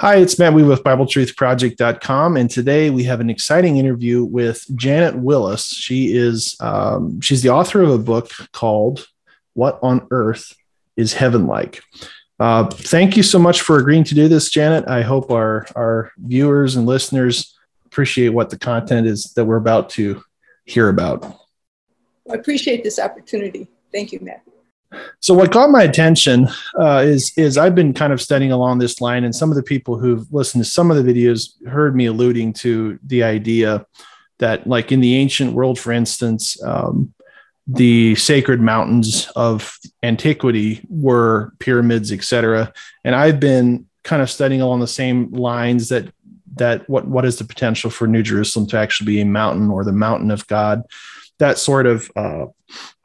Hi, it's Matt Weed with BibleTruthProject.com, and today we have an exciting interview with Janet Willis. She is um, she's the author of a book called "What on Earth Is Heaven Like." Uh, thank you so much for agreeing to do this, Janet. I hope our our viewers and listeners appreciate what the content is that we're about to hear about. I appreciate this opportunity. Thank you, Matt. So what caught my attention uh, is is I've been kind of studying along this line, and some of the people who've listened to some of the videos heard me alluding to the idea that, like in the ancient world, for instance, um, the sacred mountains of antiquity were pyramids, etc. And I've been kind of studying along the same lines that that what what is the potential for New Jerusalem to actually be a mountain or the mountain of God, that sort of uh,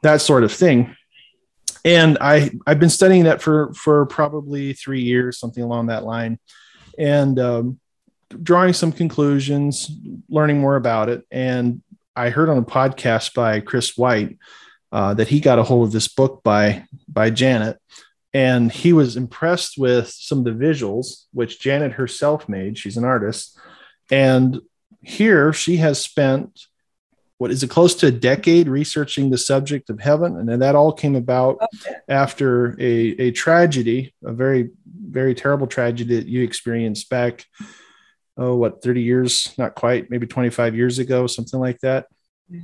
that sort of thing and I I've been studying that for for probably three years, something along that line, and um, drawing some conclusions, learning more about it. And I heard on a podcast by Chris White uh, that he got a hold of this book by by Janet, and he was impressed with some of the visuals which Janet herself made. She's an artist, and here she has spent what is it close to a decade researching the subject of heaven and then that all came about okay. after a, a tragedy a very very terrible tragedy that you experienced back oh what 30 years not quite maybe 25 years ago something like that yeah.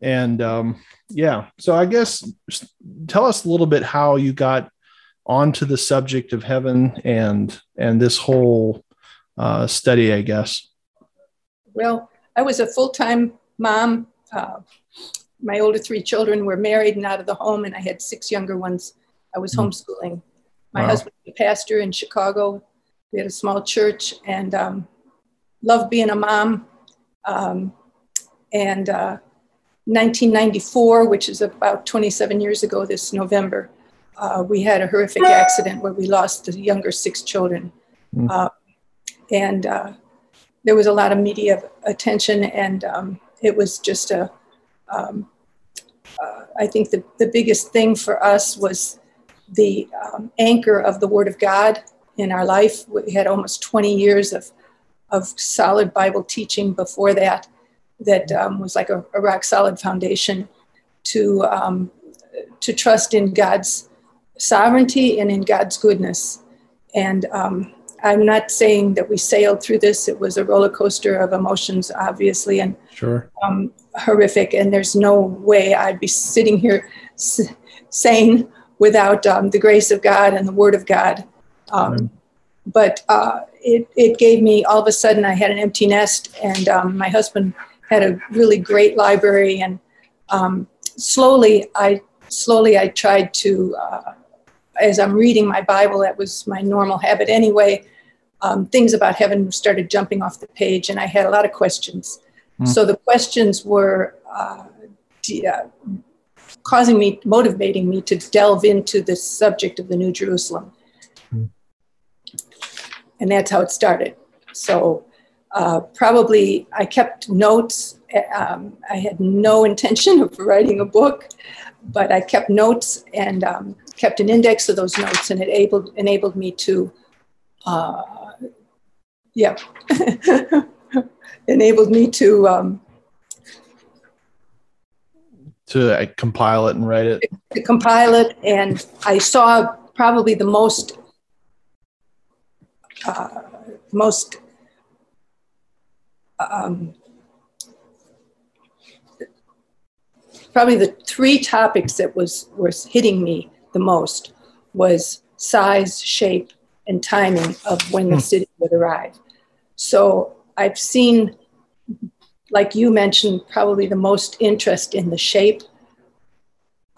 and um, yeah so i guess tell us a little bit how you got onto the subject of heaven and and this whole uh, study i guess well i was a full-time mom. Uh, my older three children were married and out of the home, and I had six younger ones. I was mm. homeschooling. My wow. husband was a pastor in Chicago. We had a small church and um, loved being a mom. Um, and uh, 1994, which is about 27 years ago this November, uh, we had a horrific accident where we lost the younger six children. Mm. Uh, and uh, there was a lot of media attention, and um, it was just a. Um, uh, I think the, the biggest thing for us was the um, anchor of the Word of God in our life. We had almost 20 years of, of solid Bible teaching before that, that um, was like a, a, rock solid foundation to, um, to trust in God's sovereignty and in God's goodness. And um, I'm not saying that we sailed through this. It was a roller coaster of emotions, obviously, and sure. um, horrific. And there's no way I'd be sitting here s- sane without um, the grace of God and the Word of God. Um, but uh, it, it gave me all of a sudden I had an empty nest, and um, my husband had a really great library, and um, slowly I slowly I tried to. Uh, as I'm reading my Bible, that was my normal habit anyway um, things about heaven started jumping off the page, and I had a lot of questions. Mm. So the questions were uh, uh, causing me, motivating me to delve into the subject of the New Jerusalem. Mm. And that's how it started. So uh, probably I kept notes. Um, I had no intention of writing a book, but I kept notes and um, kept an index of those notes, and it enabled, enabled me to uh, yeah, enabled me to um, to uh, compile it and write it. To compile it, and I saw probably the most uh, most um, probably the three topics that was was hitting me the most was size, shape, and timing of when the hmm. city would arrive. So I've seen, like you mentioned, probably the most interest in the shape,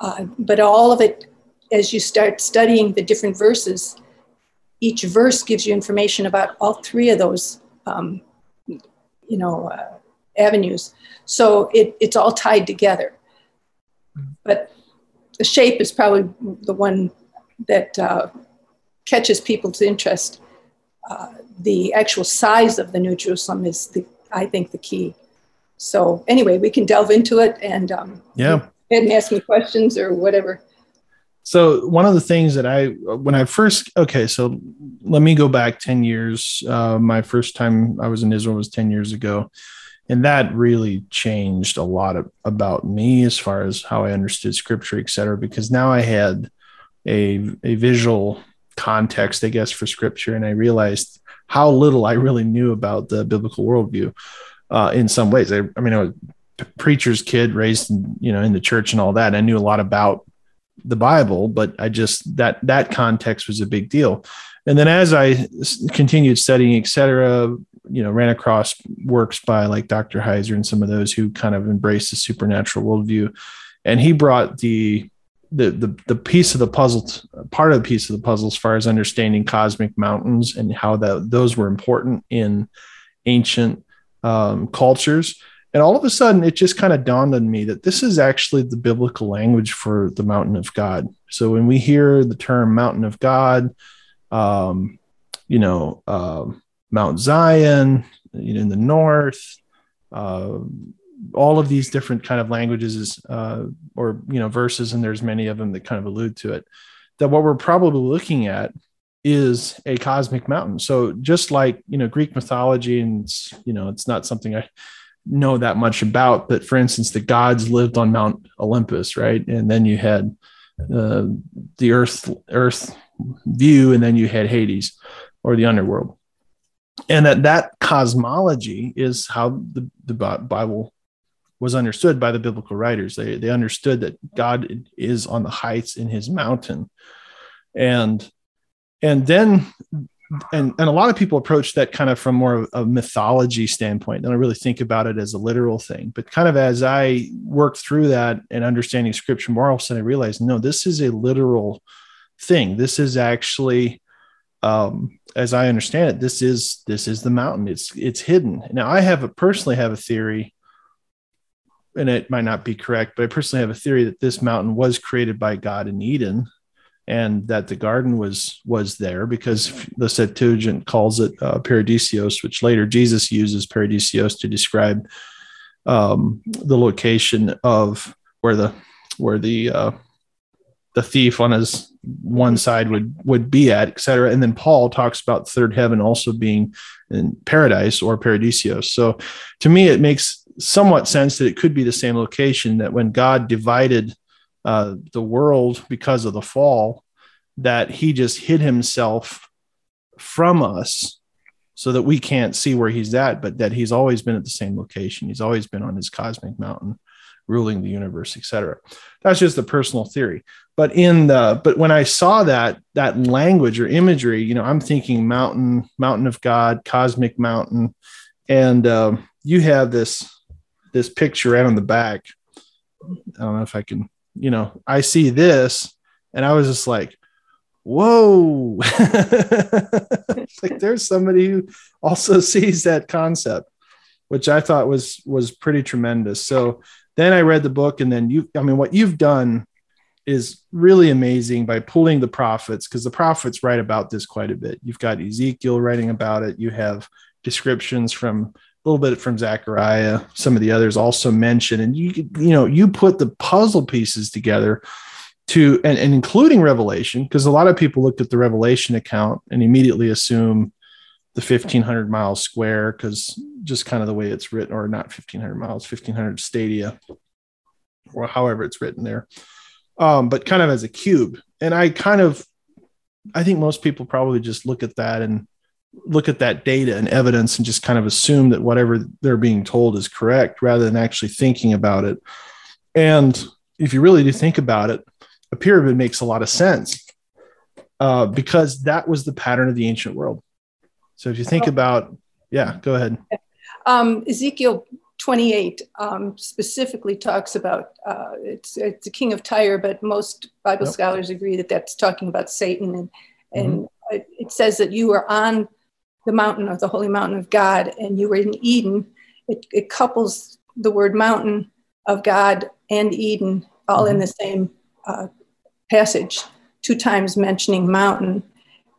uh, but all of it, as you start studying the different verses, each verse gives you information about all three of those, um, you know, uh, avenues. So it, it's all tied together. But the shape is probably the one that uh, catches people's interest. Uh, the actual size of the New Jerusalem is the, I think, the key. So anyway, we can delve into it and um, yeah, and ask me questions or whatever. So one of the things that I, when I first, okay, so let me go back 10 years. Uh, my first time I was in Israel was 10 years ago. And that really changed a lot of, about me as far as how I understood scripture, et cetera, because now I had a, a visual context, I guess, for scripture. And I realized how little I really knew about the biblical worldview uh, in some ways. I, I mean, I was a preacher's kid raised, in, you know, in the church and all that. I knew a lot about the Bible, but I just that that context was a big deal. And then as I continued studying, et cetera, you know, ran across works by like Dr. Heiser and some of those who kind of embraced the supernatural worldview. And he brought the the the, the piece of the puzzle, part of the piece of the puzzle, as far as understanding cosmic mountains and how that those were important in ancient um, cultures and all of a sudden, it just kind of dawned on me that this is actually the biblical language for the mountain of God. So when we hear the term mountain of God, um, you know, uh, Mount Zion in the north, uh, all of these different kind of languages uh, or, you know, verses, and there's many of them that kind of allude to it, that what we're probably looking at is a cosmic mountain. So just like, you know, Greek mythology, and, you know, it's not something I, know that much about. But for instance, the gods lived on Mount Olympus, right? And then you had uh, the Earth Earth view, and then you had Hades or the underworld. And that that cosmology is how the, the Bible was understood by the biblical writers. They they understood that God is on the heights in His mountain, and and then and and a lot of people approach that kind of from more of a mythology standpoint. They don't really think about it as a literal thing. But kind of as I worked through that and understanding scripture more, all of a sudden I realized, no, this is a literal thing. This is actually, um, as I understand it, this is this is the mountain. It's it's hidden. Now I have a personally have a theory, and it might not be correct, but I personally have a theory that this mountain was created by God in Eden and that the garden was was there because the Septuagint calls it uh, paradisios, which later Jesus uses paradisios to describe um, the location of where the where the uh, the thief on his one side would would be at, etc. And then Paul talks about third heaven also being in paradise or paradisios. So to me, it makes somewhat sense that it could be the same location. That when God divided uh, the world because of the fall, that he just hid himself from us so that we can't see where he's at, but that he's always been at the same location. He's always been on his cosmic mountain, ruling the universe, etc. That's just a personal theory. But in the but when I saw that that language or imagery, you know, I'm thinking mountain, mountain of God, cosmic mountain, and um, you have this this picture right on the back. I don't know if I can you know, I see this and I was just like, whoa. like there's somebody who also sees that concept, which I thought was was pretty tremendous. So then I read the book and then you I mean what you've done is really amazing by pulling the prophets because the prophets write about this quite a bit. You've got Ezekiel writing about it. You have descriptions from a little bit from Zechariah. Some of the others also mention, and you you know you put the puzzle pieces together to and, and including Revelation because a lot of people looked at the Revelation account and immediately assume the 1500 miles square because just kind of the way it's written or not 1500 miles 1500 stadia or however it's written there um, but kind of as a cube and i kind of i think most people probably just look at that and look at that data and evidence and just kind of assume that whatever they're being told is correct rather than actually thinking about it. And if you really do think about it, a pyramid makes a lot of sense uh, because that was the pattern of the ancient world. So if you think about, yeah, go ahead. Um, Ezekiel 28 um, specifically talks about uh, it's, it's the king of Tyre, but most Bible yep. scholars agree that that's talking about Satan. And, and mm-hmm. it says that you are on the mountain of the holy mountain of God, and you were in Eden, it, it couples the word mountain of God and Eden all in the same uh, passage, two times mentioning mountain.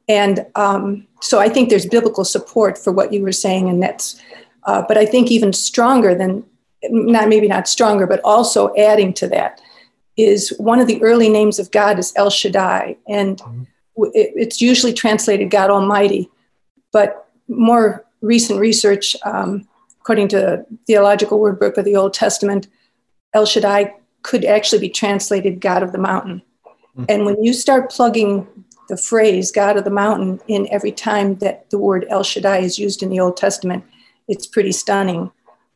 And um, so I think there's biblical support for what you were saying, and that's, uh, but I think even stronger than, not maybe not stronger, but also adding to that, is one of the early names of God is El Shaddai, and mm-hmm. it, it's usually translated God Almighty. But more recent research, um, according to Theological Word Book of the Old Testament, El Shaddai could actually be translated God of the Mountain. Mm-hmm. And when you start plugging the phrase God of the Mountain in every time that the word El Shaddai is used in the Old Testament, it's pretty stunning.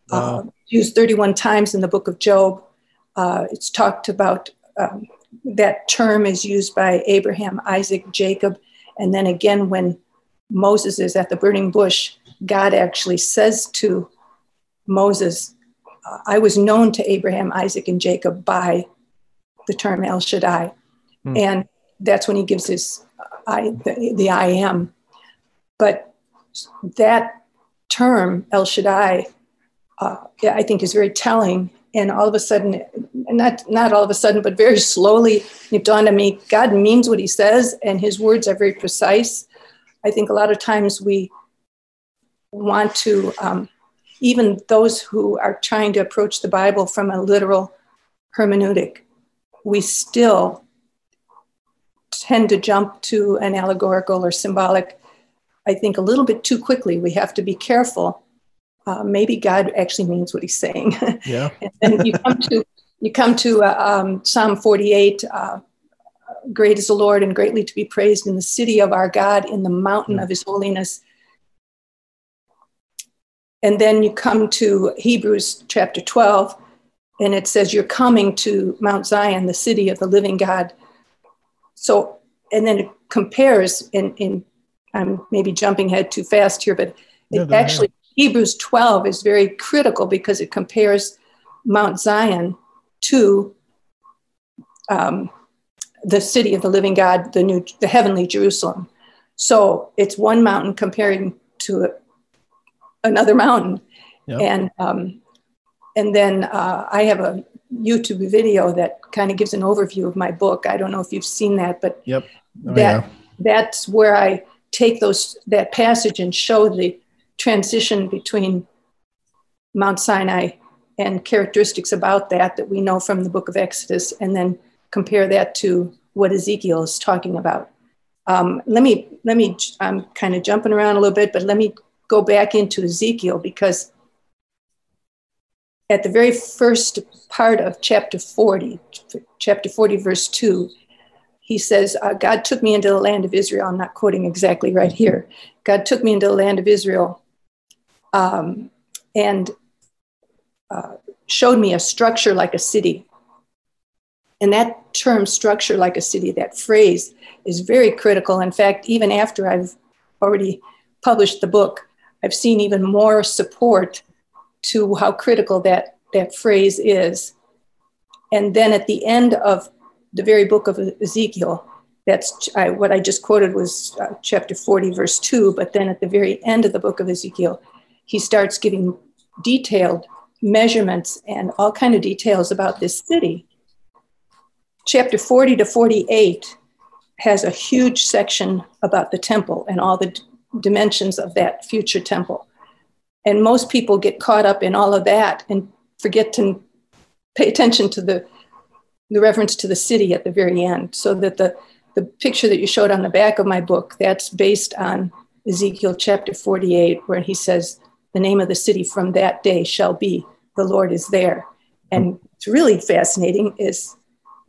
Wow. Uh, used 31 times in the book of Job. Uh, it's talked about, um, that term is used by Abraham, Isaac, Jacob. And then again, when Moses is at the burning bush, God actually says to Moses, I was known to Abraham, Isaac, and Jacob by the term El Shaddai. Hmm. And that's when he gives his I, the, the I am. But that term, El Shaddai, uh, I think is very telling. And all of a sudden, not not all of a sudden, but very slowly, it dawned on me: God means what He says, and His words are very precise. I think a lot of times we want to, um, even those who are trying to approach the Bible from a literal hermeneutic, we still tend to jump to an allegorical or symbolic, I think, a little bit too quickly. We have to be careful. Uh, maybe God actually means what he's saying. Yeah. and then you come to, you come to uh, um, Psalm 48 uh, Great is the Lord and greatly to be praised in the city of our God, in the mountain of his holiness. And then you come to Hebrews chapter 12, and it says, You're coming to Mount Zion, the city of the living God. So, and then it compares in, in I'm maybe jumping ahead too fast here, but it actually. Hebrews 12 is very critical because it compares Mount Zion to um, the city of the living God, the new, the heavenly Jerusalem. So it's one mountain comparing to another mountain, yep. and um, and then uh, I have a YouTube video that kind of gives an overview of my book. I don't know if you've seen that, but yep. Oh, that yeah. that's where I take those that passage and show the transition between Mount Sinai and characteristics about that that we know from the book of Exodus, and then compare that to what Ezekiel is talking about. Um, let me let me I'm kind of jumping around a little bit, but let me go back into Ezekiel because at the very first part of chapter 40, chapter 40, verse 2, he says, uh, God took me into the land of Israel. I'm not quoting exactly right here. God took me into the land of Israel um, and uh, showed me a structure like a city. And that term, structure like a city, that phrase is very critical. In fact, even after I've already published the book, I've seen even more support to how critical that, that phrase is. And then at the end of the very book of Ezekiel, that's I, what I just quoted was uh, chapter 40, verse 2. But then at the very end of the book of Ezekiel, he starts giving detailed measurements and all kind of details about this city. Chapter 40 to 48 has a huge section about the temple and all the d- dimensions of that future temple. And most people get caught up in all of that and forget to pay attention to the, the reference to the city at the very end. So that the, the picture that you showed on the back of my book, that's based on Ezekiel chapter 48, where he says, The name of the city from that day shall be, the Lord is there. And it's really fascinating is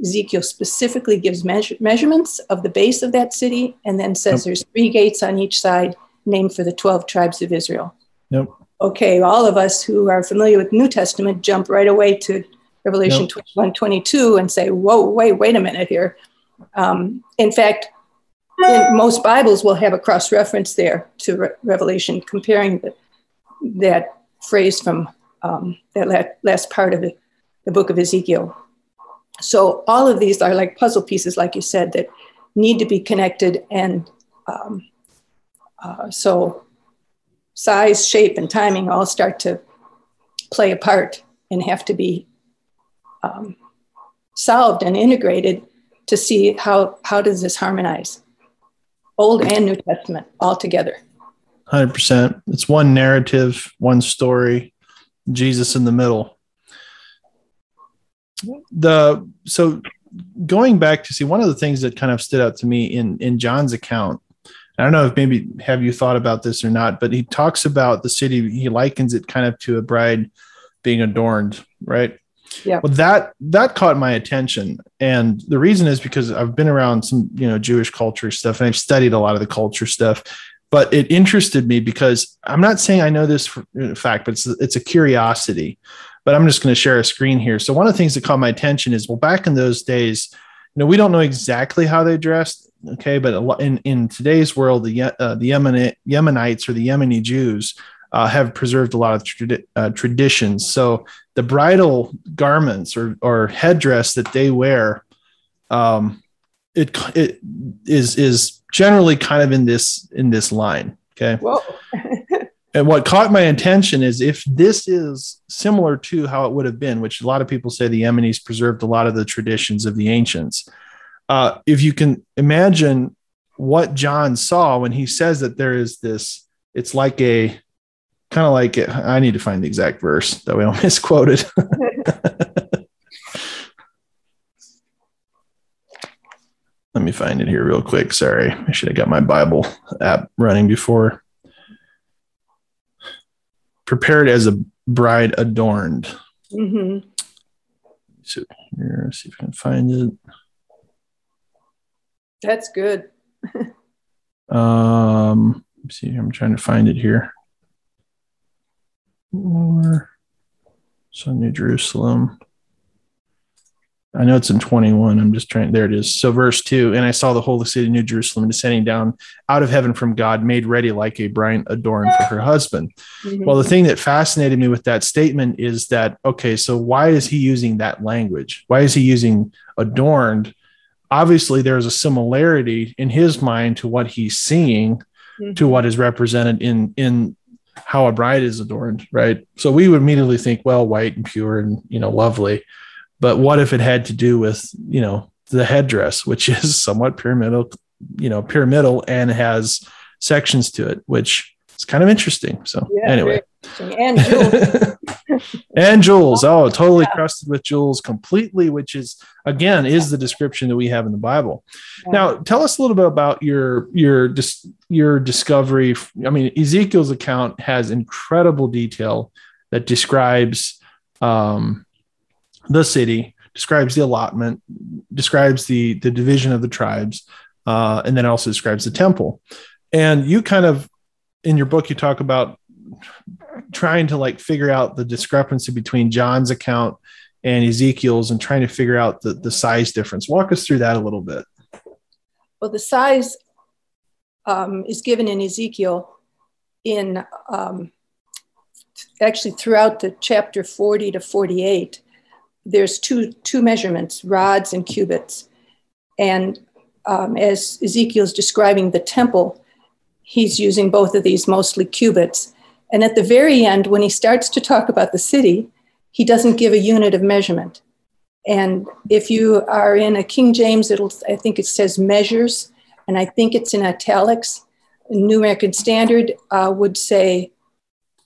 Ezekiel specifically gives measure, measurements of the base of that city and then says yep. there's three gates on each side named for the 12 tribes of Israel. Yep okay, all of us who are familiar with New Testament jump right away to Revelation yep. 21, 22 and say, whoa, wait, wait a minute here. Um, in fact, in most Bibles will have a cross reference there to Re- Revelation, comparing the, that phrase from um, that last part of the book of Ezekiel. So all of these are like puzzle pieces, like you said, that need to be connected. And um, uh, so size, shape, and timing all start to play a part and have to be um, solved and integrated to see how, how does this harmonize? Old and new testament all together. 100% it's one narrative one story jesus in the middle the so going back to see one of the things that kind of stood out to me in in John's account. I don't know if maybe have you thought about this or not, but he talks about the city. He likens it kind of to a bride being adorned, right? Yeah. Well, that that caught my attention, and the reason is because I've been around some you know Jewish culture stuff, and I've studied a lot of the culture stuff. But it interested me because I'm not saying I know this for fact, but it's it's a curiosity. But I'm just going to share a screen here. So one of the things that caught my attention is well, back in those days, you know, we don't know exactly how they dressed. Okay, but in in today's world, the uh, the Yemen, Yemenites or the Yemeni Jews uh, have preserved a lot of uh, traditions. So the bridal garments or, or headdress that they wear, um, it it is is generally kind of in this in this line. Okay. And what caught my attention is if this is similar to how it would have been, which a lot of people say the Yemenis preserved a lot of the traditions of the ancients. Uh, if you can imagine what John saw when he says that there is this, it's like a kind of like. I need to find the exact verse that we don't misquote it. Let me find it here real quick. Sorry, I should have got my Bible app running before. Prepared as a bride adorned. Mm-hmm. So here, see if I can find it. That's good. um, see, I'm trying to find it here or so New Jerusalem. I know it's in 21. I'm just trying. There it is. So, verse 2 And I saw the holy city, New Jerusalem, descending down out of heaven from God, made ready like a bride adorned for her husband. Mm-hmm. Well, the thing that fascinated me with that statement is that, okay, so why is he using that language? Why is he using adorned? Obviously, there's a similarity in his mind to what he's seeing mm-hmm. to what is represented in in how a bride is adorned, right? So we would immediately think, well, white and pure and you know, lovely. But what if it had to do with, you know, the headdress, which is somewhat pyramidal, you know, pyramidal and has sections to it, which is kind of interesting. So yeah, anyway. And jewels. and jewels. Oh, totally yeah. crusted with jewels completely, which is again is the description that we have in the Bible. Yeah. Now, tell us a little bit about your your your discovery. I mean, Ezekiel's account has incredible detail that describes um, the city, describes the allotment, describes the the division of the tribes, uh, and then also describes the temple. And you kind of in your book you talk about trying to like figure out the discrepancy between John's account and Ezekiel's and trying to figure out the, the size difference. Walk us through that a little bit. Well, the size um, is given in Ezekiel in um, actually throughout the chapter 40 to 48. There's two, two measurements, rods and cubits. And um, as Ezekiel's describing the temple, he's using both of these, mostly cubits. And at the very end, when he starts to talk about the city, he doesn't give a unit of measurement. And if you are in a King James, it'll I think it says measures, and I think it's in italics. New American Standard uh, would say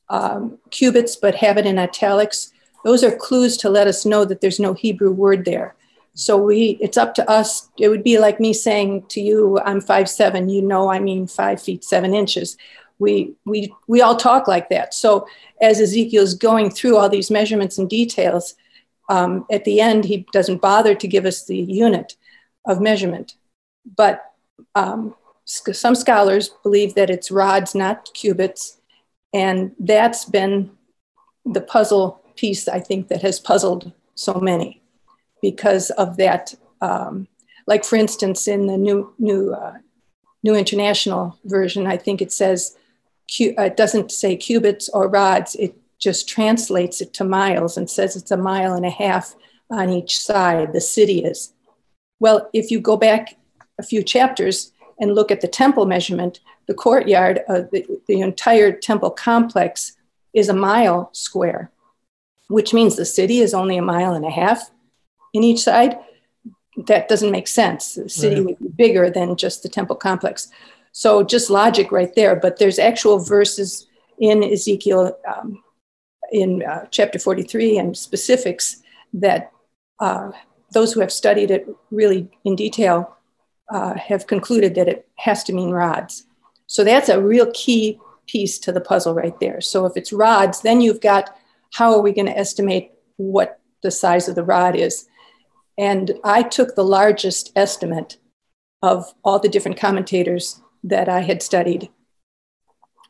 um, cubits, but have it in italics. Those are clues to let us know that there's no Hebrew word there. So we, it's up to us. It would be like me saying to you, "I'm five seven." You know, I mean five feet seven inches we we we all talk like that so as ezekiel's going through all these measurements and details um, at the end he doesn't bother to give us the unit of measurement but um, some scholars believe that it's rods not cubits and that's been the puzzle piece i think that has puzzled so many because of that um, like for instance in the new new uh, new international version i think it says uh, it doesn't say cubits or rods, it just translates it to miles and says it's a mile and a half on each side, the city is. Well, if you go back a few chapters and look at the temple measurement, the courtyard, of the, the entire temple complex is a mile square, which means the city is only a mile and a half in each side. That doesn't make sense. The city right. would be bigger than just the temple complex. So just logic right there. But there's actual verses in Ezekiel um, in uh, chapter 43 and specifics that uh, those who have studied it really in detail uh, have concluded that it has to mean rods. So that's a real key piece to the puzzle right there. So if it's rods, then you've got how are we going to estimate what the size of the rod is? And I took the largest estimate of all the different commentators that I had studied.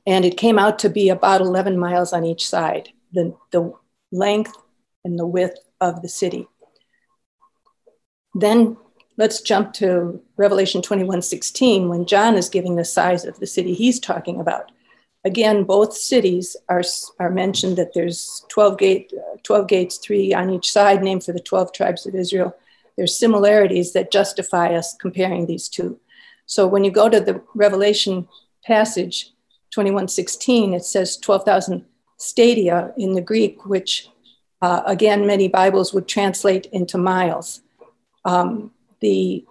And it came out to be about 11 miles on each side, the, the length and the width of the city. Then let's jump to Revelation 21 16, when John is giving the size of the city he's talking about. Again, both cities are, are mentioned that there's 12, gate, 12 gates, three on each side, named for the 12 tribes of Israel. There's similarities that justify us comparing these two. So when you go to the Revelation passage 2116, it says 12,000 stadia in the Greek, which uh, again, many Bibles would translate into miles. Um, the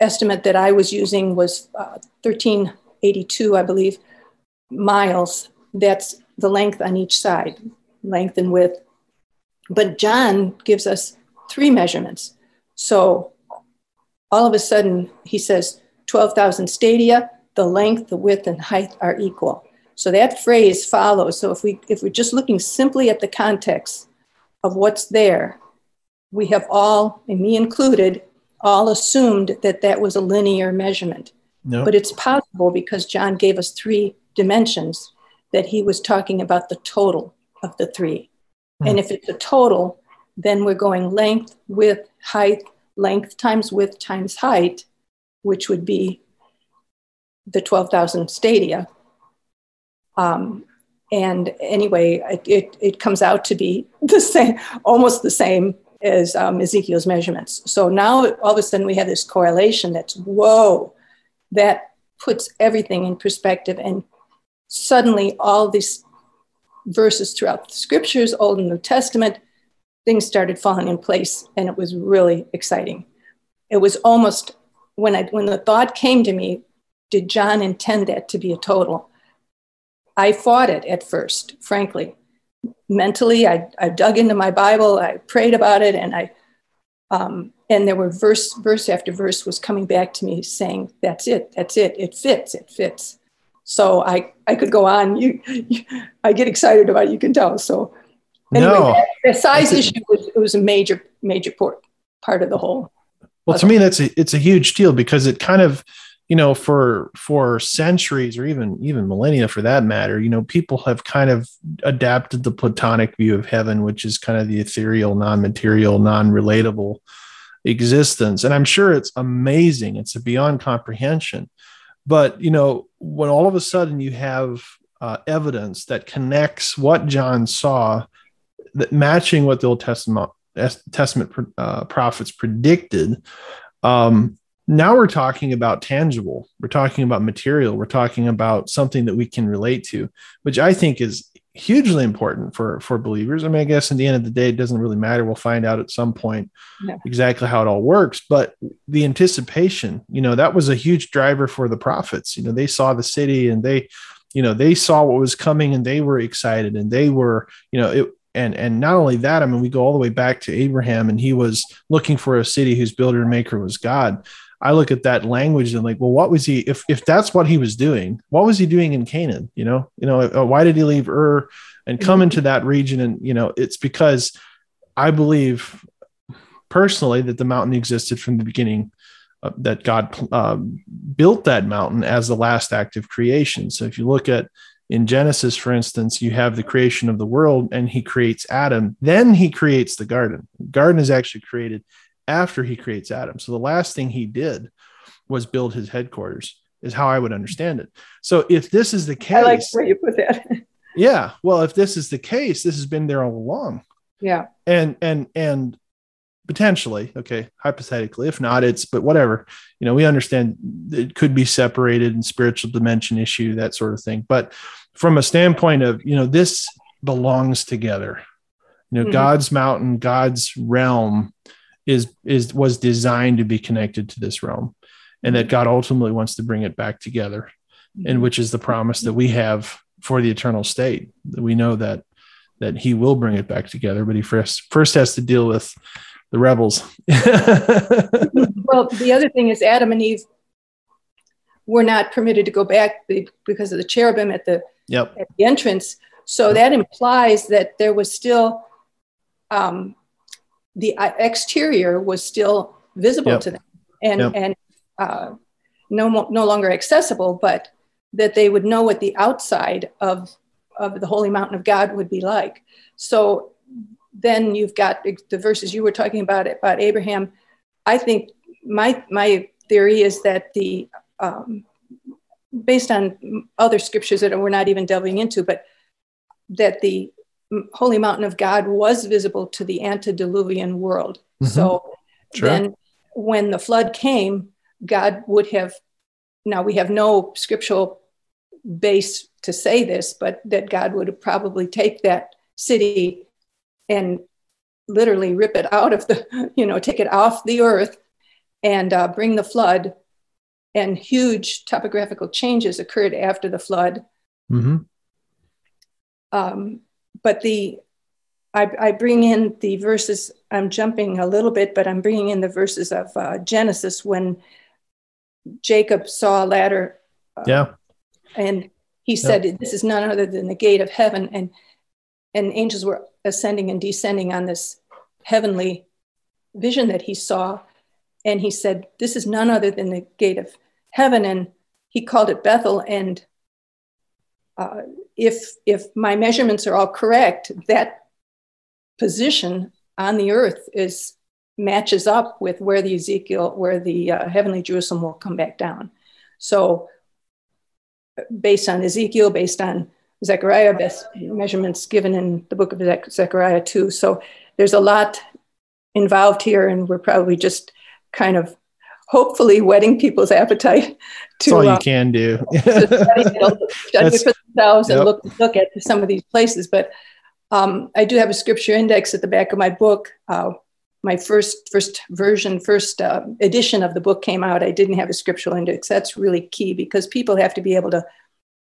estimate that I was using was uh, 1382, I believe, miles. That's the length on each side, length and width. But John gives us three measurements. So all of a sudden, he says 12,000 stadia, the length, the width, and height are equal. So that phrase follows. So if we if we're just looking simply at the context of what's there, we have all, and me included, all assumed that that was a linear measurement. No. But it's possible because John gave us three dimensions that he was talking about the total of the three. Hmm. And if it's a total, then we're going length, width, height, length times width times height, which would be the 12,000 stadia. Um, and anyway, it, it, it, comes out to be the same, almost the same as um, Ezekiel's measurements. So now all of a sudden we have this correlation that's whoa, that puts everything in perspective. And suddenly all these verses throughout the scriptures, Old and New Testament, things started falling in place and it was really exciting. It was almost when I when the thought came to me, did John intend that to be a total? I fought it at first, frankly mentally. I, I dug into my Bible, I prayed about it, and I um, and there were verse verse after verse was coming back to me saying, "That's it, that's it, it fits, it fits." So I I could go on. You, you I get excited about it, you can tell. So anyway, no, the size issue was it was a major major part part of the whole. Well, to me, that's a it's a huge deal because it kind of you know for for centuries or even even millennia for that matter you know people have kind of adapted the platonic view of heaven which is kind of the ethereal non-material non-relatable existence and i'm sure it's amazing it's beyond comprehension but you know when all of a sudden you have uh, evidence that connects what john saw that matching what the old testament testament uh, prophets predicted um, now we're talking about tangible. We're talking about material. We're talking about something that we can relate to which i think is hugely important for for believers. I mean i guess in the end of the day it doesn't really matter. We'll find out at some point yeah. exactly how it all works. But the anticipation you know that was a huge driver for the prophets. You know they saw the city and they you know they saw what was coming and they were excited and they were you know it and and not only that i mean we go all the way back to abraham and he was looking for a city whose builder and maker was god I look at that language and like, well, what was he? If if that's what he was doing, what was he doing in Canaan? You know, you know, uh, why did he leave Ur and come mm-hmm. into that region? And you know, it's because I believe personally that the mountain existed from the beginning. Uh, that God uh, built that mountain as the last act of creation. So if you look at in Genesis, for instance, you have the creation of the world, and He creates Adam. Then He creates the garden. garden is actually created after he creates Adam. So the last thing he did was build his headquarters, is how I would understand it. So if this is the case, I like where you put that. yeah. Well, if this is the case, this has been there all along. Yeah. And and and potentially, okay, hypothetically, if not, it's but whatever. You know, we understand it could be separated and spiritual dimension issue, that sort of thing. But from a standpoint of, you know, this belongs together. You know, mm-hmm. God's mountain, God's realm is is was designed to be connected to this realm and that god ultimately wants to bring it back together and which is the promise that we have for the eternal state that we know that that he will bring it back together but he first first has to deal with the rebels. well, the other thing is Adam and Eve were not permitted to go back because of the cherubim at the, yep. at the entrance. So that implies that there was still um, the uh, exterior was still visible yep. to them and yep. and uh, no no longer accessible, but that they would know what the outside of of the holy mountain of God would be like. So then you've got the verses you were talking about about Abraham. I think my my theory is that the um, based on other scriptures that we're not even delving into, but that the holy mountain of God was visible to the antediluvian world. Mm-hmm. So sure. then when the flood came, God would have now we have no scriptural base to say this, but that God would probably take that city and literally rip it out of the, you know, take it off the earth and uh, bring the flood. And huge topographical changes occurred after the flood. Mm-hmm. Um, but the I, I, bring in the verses. I'm jumping a little bit, but I'm bringing in the verses of uh, Genesis when Jacob saw a ladder. Uh, yeah. And he said, yep. "This is none other than the gate of heaven," and and angels were ascending and descending on this heavenly vision that he saw. And he said, "This is none other than the gate of heaven," and he called it Bethel. And uh, if if my measurements are all correct, that position on the earth is matches up with where the Ezekiel, where the uh, heavenly Jerusalem will come back down. So, based on Ezekiel, based on Zechariah, best measurements given in the book of Zechariah too. So there's a lot involved here, and we're probably just kind of hopefully whetting people's appetite to That's all you uh, can do. study, study for themselves yep. and look look at some of these places. But um, I do have a scripture index at the back of my book. Uh, my first first version, first uh, edition of the book came out. I didn't have a scriptural index. That's really key because people have to be able to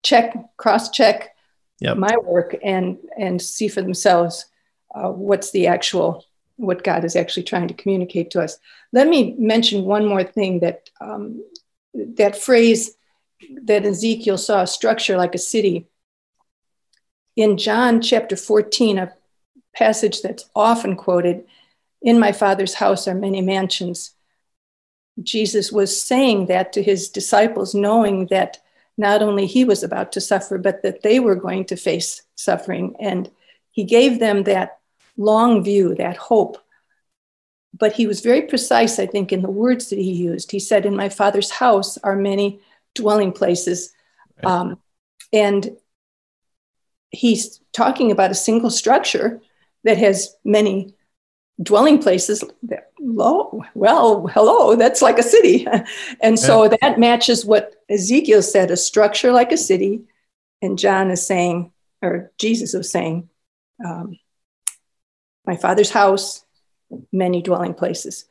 check, cross check yep. my work, and and see for themselves uh, what's the actual what God is actually trying to communicate to us. Let me mention one more thing that um, that phrase that Ezekiel saw a structure like a city. In John chapter 14, a passage that's often quoted, in my father's house are many mansions. Jesus was saying that to his disciples, knowing that not only he was about to suffer, but that they were going to face suffering. And he gave them that long view, that hope. But he was very precise, I think, in the words that he used. He said, In my father's house are many dwelling places. Right. Um, and he's talking about a single structure that has many dwelling places low well hello that's like a city and so yeah. that matches what ezekiel said a structure like a city and john is saying or jesus was saying um, my father's house many dwelling places.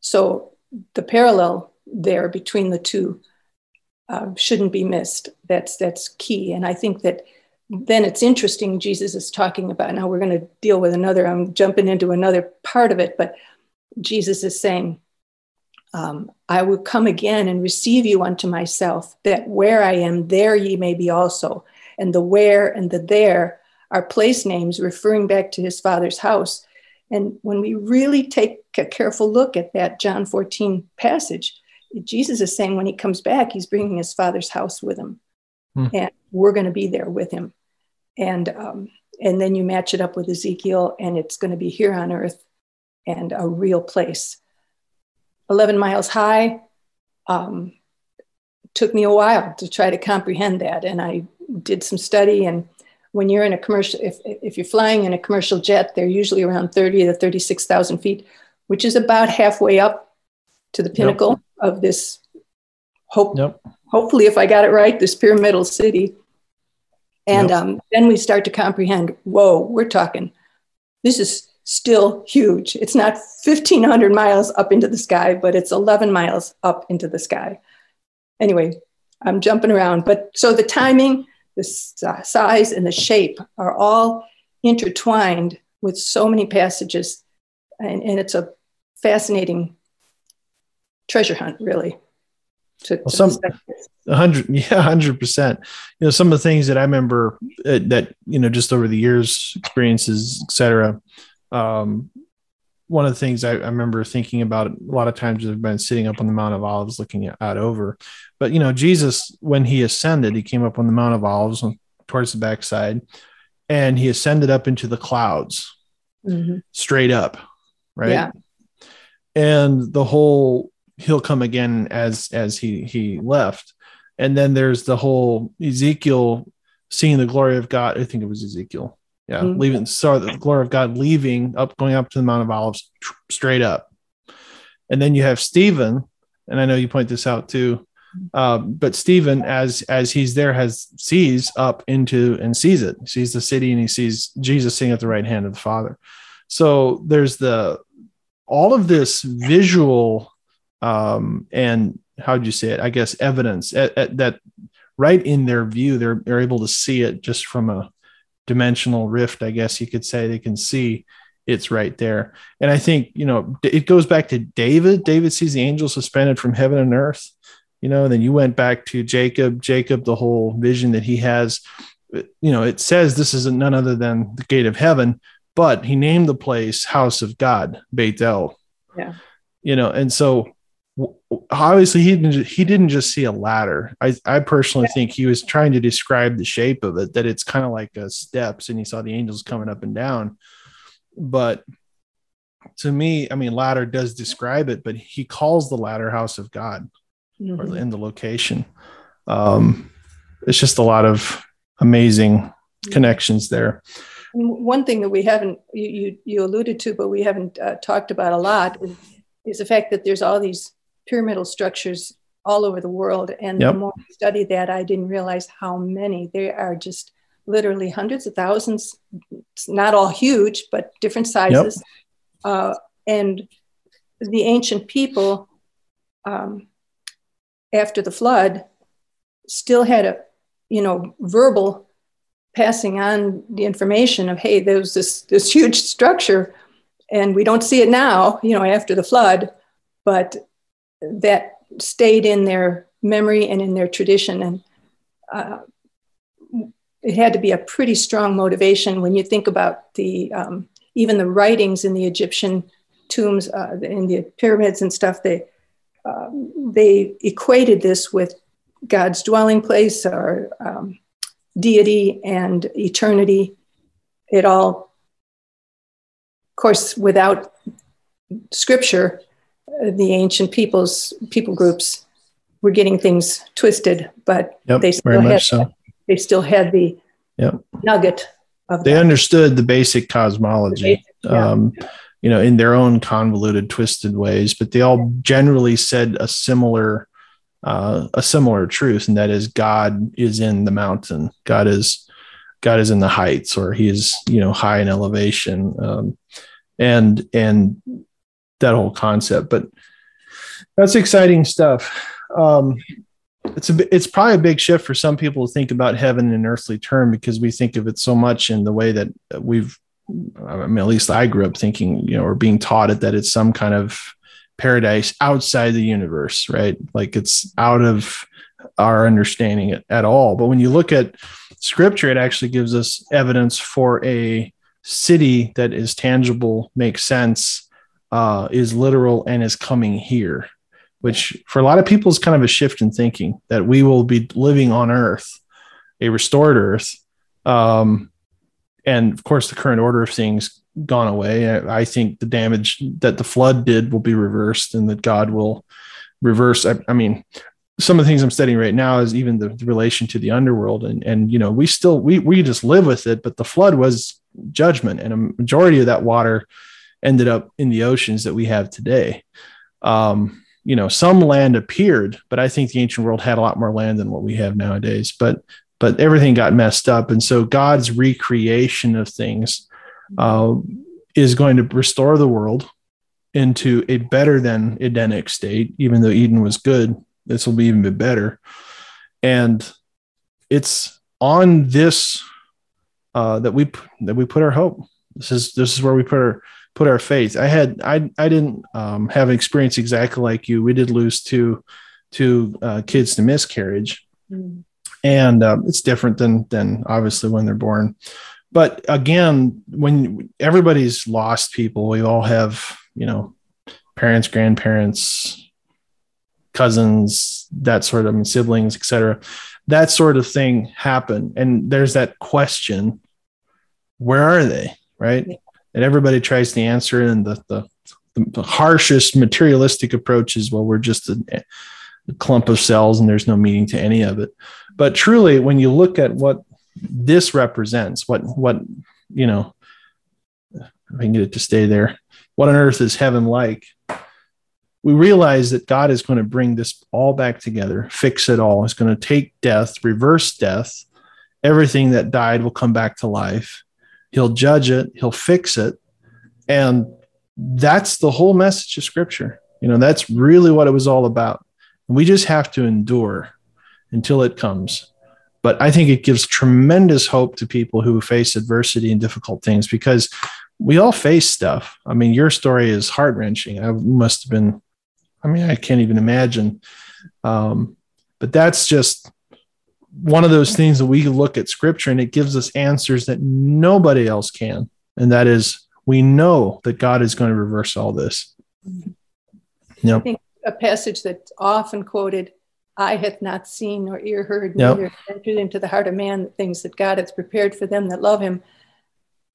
So the parallel there between the two uh, shouldn't be missed. That's that's key. And i think that then it's interesting jesus is talking about now we're going to deal with another i'm jumping into another part of it but jesus is saying um, i will come again and receive you unto myself that where i am there ye may be also. And the where and the there are place names referring back to his father's house and when we really take a careful look at that john 14 passage jesus is saying when he comes back he's bringing his father's house with him hmm. and we're going to be there with him and um, and then you match it up with Ezekiel, and it's going to be here on earth and a real place. 11 miles high. Um, took me a while to try to comprehend that, and I did some study. And when you're in a commercial, if if you're flying in a commercial jet, they're usually around 30 to 36,000 feet, which is about halfway up to the pinnacle yep. of this hope. Yep. Hopefully, if I got it right, this pyramidal city. And yep. um, then we start to comprehend whoa, we're talking, this is still huge. It's not 1,500 miles up into the sky, but it's 11 miles up into the sky. Anyway, I'm jumping around. But so the timing, the size, and the shape are all intertwined with so many passages. And, and it's a fascinating treasure hunt, really. To, well, some hundred, yeah, hundred percent. You know, some of the things that I remember uh, that you know just over the years, experiences, etc. Um, one of the things I, I, remember thinking about a lot of times I've been sitting up on the Mount of Olives looking out over. But you know, Jesus, when he ascended, he came up on the Mount of Olives towards the backside, and he ascended up into the clouds, mm-hmm. straight up, right? Yeah. And the whole he'll come again as as he he left, and then there's the whole Ezekiel seeing the glory of God. I think it was Ezekiel yeah, mm-hmm. leaving Sorry, the glory of God leaving up, going up to the Mount of Olives straight up. And then you have Stephen, and I know you point this out too. Uh, but Stephen, as as he's there, has sees up into and sees it, sees the city, and he sees Jesus sitting at the right hand of the Father. So there's the all of this visual um, and how would you say it? I guess evidence at, at, that right in their view, they're they're able to see it just from a dimensional rift, I guess you could say. They can see it's right there. And I think, you know, it goes back to David. David sees the angel suspended from heaven and earth, you know, and then you went back to Jacob, Jacob, the whole vision that he has. Uh, you know, it says this is none other than the gate of heaven, but he named the place house of God, Beit El. Yeah. You know, and so obviously he didn't he didn't just see a ladder. I i personally think he was trying to describe the shape of it that it's kind of like a steps and he saw the angels coming up and down. But to me i mean ladder does describe it but he calls the ladder house of god mm-hmm. or in the location. Um it's just a lot of amazing connections there. One thing that we haven't you you, you alluded to but we haven't uh, talked about a lot is, is the fact that there's all these pyramidal structures all over the world. And yep. the more I study that, I didn't realize how many. There are just literally hundreds of thousands, it's not all huge, but different sizes. Yep. Uh, and the ancient people, um, after the flood, still had a, you know, verbal passing on the information of, hey, there was this, this huge structure and we don't see it now, you know, after the flood, but that stayed in their memory and in their tradition. And uh, it had to be a pretty strong motivation when you think about the um, even the writings in the Egyptian tombs, uh, in the pyramids and stuff. They uh, they equated this with God's dwelling place or um, deity and eternity. It all, of course, without scripture, the ancient peoples people groups were getting things twisted, but yep, they still had so. they still had the yep. nugget of they that. understood the basic cosmology. The basic, yeah. um, you know, in their own convoluted, twisted ways, but they all generally said a similar, uh, a similar truth, and that is God is in the mountain. God is, God is in the heights, or He is, you know, high in elevation, um, and and that whole concept. But that's exciting stuff. Um, it's a it's probably a big shift for some people to think about heaven in an earthly term because we think of it so much in the way that we've I mean at least I grew up thinking you know or being taught it that it's some kind of paradise outside the universe right like it's out of our understanding at, at all but when you look at scripture it actually gives us evidence for a city that is tangible makes sense uh, is literal and is coming here, which for a lot of people is kind of a shift in thinking that we will be living on Earth, a restored Earth. Um, and of course, the current order of things gone away. I, I, think the damage that the flood did will be reversed and that God will reverse. I, I mean, some of the things I'm studying right now is even the, the, relation to the underworld. And, and, you know, we still, we, we just live with it, but the flood was judgment and a majority of that water ended up in the oceans that we have today. Um, you know, some land appeared, but I think the ancient world had a lot more land than what we have nowadays. But but everything got messed up, and so God's recreation of things uh, is going to restore the world into a better than Edenic state. Even though Eden was good, this will be even better. And it's on this uh, that we that we put our hope. This is this is where we put our put our faith. I had I I didn't um, have an experience exactly like you. We did lose two two uh, kids to miscarriage, mm. and uh, it's different than than obviously when they're born. But again, when everybody's lost people, we all have you know parents, grandparents, cousins, that sort of I mean, siblings, etc. That sort of thing happen, and there's that question: Where are they? Right? Yeah. And everybody tries to answer, and the, the the harshest materialistic approach is well, we're just a, a clump of cells, and there's no meaning to any of it. But truly, when you look at what this represents, what what you know, if I can get it to stay there, what on earth is heaven like? we realize that God is going to bring this all back together, fix it all. He's going to take death, reverse death. Everything that died will come back to life. He'll judge it, he'll fix it. And that's the whole message of scripture. You know, that's really what it was all about. We just have to endure until it comes. But I think it gives tremendous hope to people who face adversity and difficult things because we all face stuff. I mean, your story is heart wrenching. I must have been I mean, I can't even imagine. Um, but that's just one of those things that we look at scripture and it gives us answers that nobody else can. And that is, we know that God is going to reverse all this. Yep. I think a passage that's often quoted eye hath not seen nor ear heard, neither yep. entered into the heart of man the things that God has prepared for them that love him.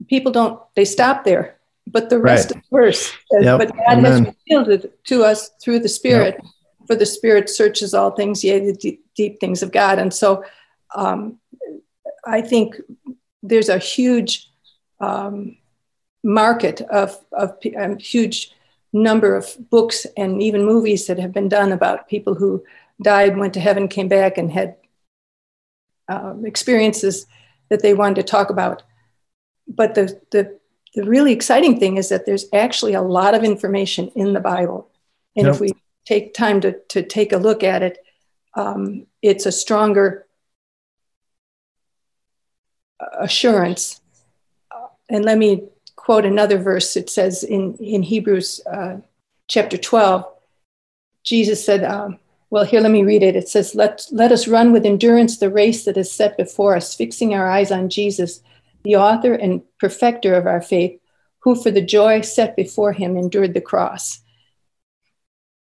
People don't, they stop there but the rest right. of the verse. Yep. But God Amen. has revealed it to us through the Spirit. Yep. For the Spirit searches all things, yea, the deep, deep things of God. And so um, I think there's a huge um, market of, of a huge number of books and even movies that have been done about people who died, went to heaven, came back, and had um, experiences that they wanted to talk about. But the, the the really exciting thing is that there's actually a lot of information in the Bible. And yep. if we take time to, to take a look at it, um, it's a stronger assurance. and let me quote another verse. It says in, in Hebrews uh, chapter 12, Jesus said, um, well, here, let me read it. It says, let, let us run with endurance the race that is set before us, fixing our eyes on Jesus the author and perfecter of our faith, who for the joy set before him endured the cross.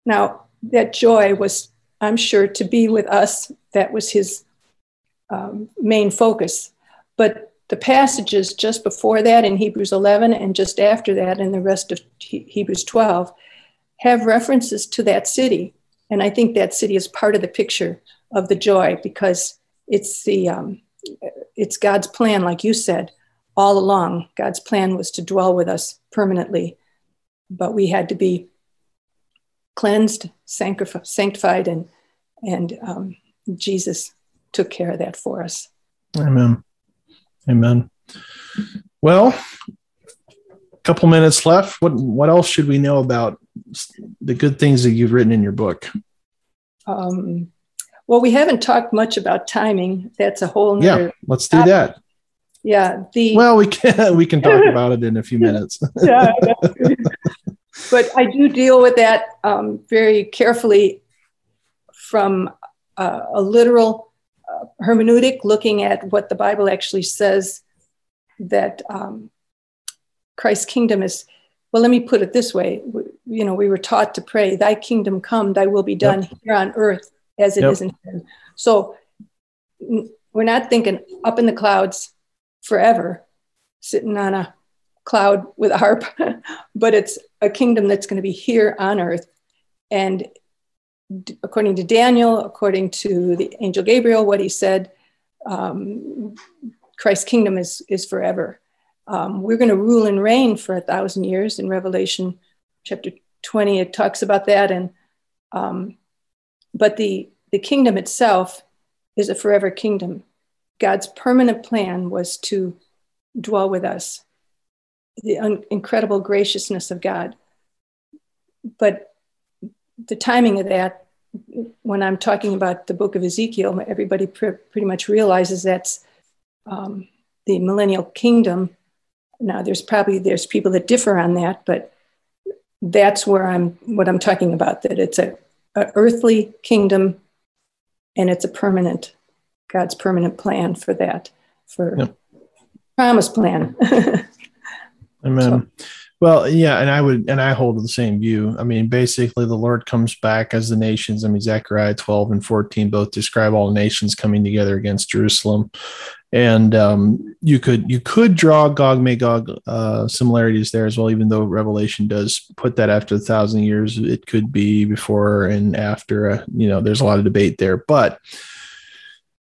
Now, that joy was, I'm sure, to be with us. That was his um, main focus. But the passages just before that in Hebrews 11 and just after that in the rest of Hebrews 12 have references to that city. And I think that city is part of the picture of the joy because it's the um, it's God's plan, like you said, all along. God's plan was to dwell with us permanently, but we had to be cleansed, sanctified, and and um, Jesus took care of that for us. Amen. Amen. Well, a couple minutes left. What what else should we know about the good things that you've written in your book? Um, well, we haven't talked much about timing. That's a whole yeah. Let's do topic. that. Yeah. The well, we can we can talk about it in a few minutes. yeah. but I do deal with that um, very carefully from uh, a literal uh, hermeneutic, looking at what the Bible actually says that um, Christ's kingdom is. Well, let me put it this way. You know, we were taught to pray, "Thy kingdom come, Thy will be done yep. here on earth as it yep. is in heaven. So we're not thinking up in the clouds forever, sitting on a cloud with a harp, but it's a kingdom that's going to be here on earth. And according to Daniel, according to the angel Gabriel, what he said, um, Christ's kingdom is, is forever. Um, we're going to rule and reign for a thousand years in Revelation chapter 20. It talks about that. And um, but the, the kingdom itself is a forever kingdom. God's permanent plan was to dwell with us, the un- incredible graciousness of God. But the timing of that, when I'm talking about the book of Ezekiel, everybody pr- pretty much realizes that's um, the millennial kingdom Now, there's probably there's people that differ on that, but that's where I'm what I'm talking about. That it's a, a earthly kingdom, and it's a permanent God's permanent plan for that for yep. promise plan. Amen. So. Well, yeah, and I would, and I hold the same view. I mean, basically, the Lord comes back as the nations. I mean, Zechariah 12 and 14 both describe all nations coming together against Jerusalem and um, you could you could draw Gog Magog uh, similarities there as well. Even though Revelation does put that after a thousand years, it could be before and after. Uh, you know, there's a lot of debate there, but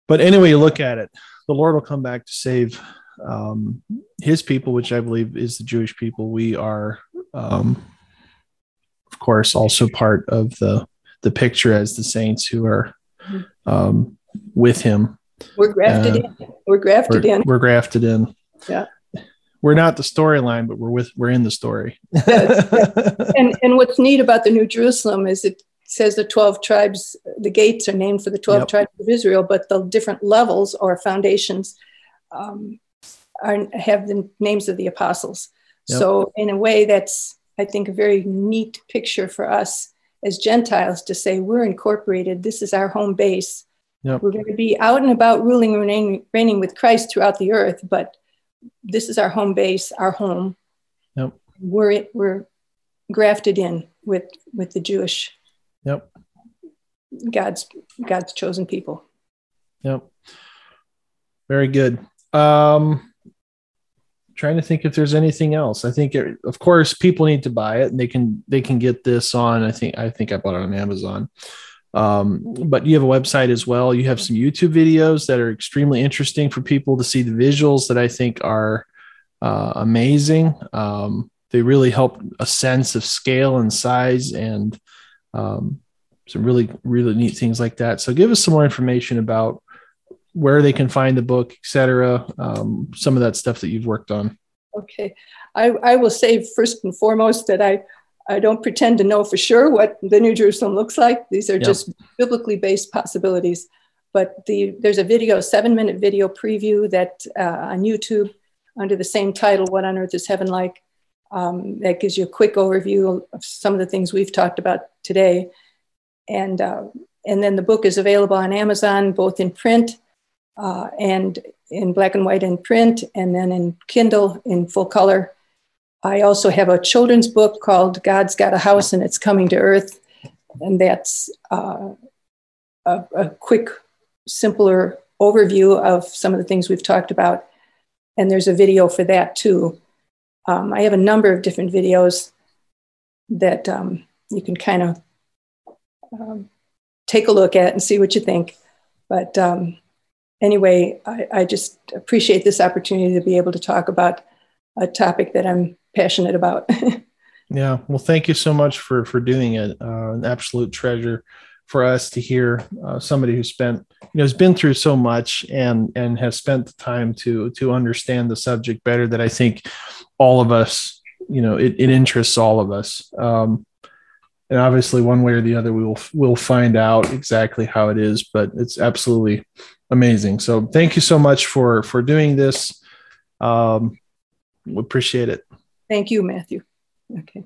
but anyway, you look at it, the Lord will come back to save um, His people, which I believe is the Jewish people. We are, um, of course, also part of the the picture as the saints who are um, with Him we're grafted uh, in. We're grafted we're, in. We're grafted in. Yeah. We're not the storyline, but we're with we're in the story. and and what's neat about the New Jerusalem is it says the 12 tribes, the gates are named for the 12 yep. tribes of Israel, but the different levels or foundations um, are, have the names of the apostles. Yep. So, in a way, that's, I think, a very neat picture for us as Gentiles to say we're incorporated. This is our home base. Yep. We're going to be out and about ruling and reigning, reigning with Christ throughout the earth, but this is our home base, our home. Yep. We're we're grafted in with with the Jewish. Yep. God's God's chosen people. Yep. Very good. Um trying to think if there's anything else. I think it, of course people need to buy it and they can they can get this on I think I think I bought it on Amazon. Um, but you have a website as well. You have some YouTube videos that are extremely interesting for people to see the visuals that I think are uh, amazing. Um, they really help a sense of scale and size and um, some really, really neat things like that. So give us some more information about where they can find the book, etc. Um, some of that stuff that you've worked on. Okay. I, I will say first and foremost that I I don't pretend to know for sure what the New Jerusalem looks like. These are just biblically based possibilities. But the, there's a video, seven minute video preview that uh, on YouTube under the same title, What on Earth is Heaven Like? Um, that gives you a quick overview of some of the things we've talked about today. And, uh, and then the book is available on Amazon, both in print uh, and in black and white in print, and then in Kindle in full color. I also have a children's book called God's Got a House and It's Coming to Earth. And that's uh, a, a, quick, simpler overview of some of the things we've talked about. And there's a video for that too. Um, I have a number of different videos that um, you can kind of um, take a look at and see what you think. But um, anyway, I, I just appreciate this opportunity to be able to talk about a topic that I'm passionate about. yeah. Well, thank you so much for for doing it. Uh, an absolute treasure for us to hear uh, somebody who spent you know has been through so much and and has spent the time to to understand the subject better that I think all of us you know it, it interests all of us um, and obviously one way or the other we will we'll find out exactly how it is but it's absolutely amazing so thank you so much for for doing this um, we appreciate it Thank you, Matthew. Okay.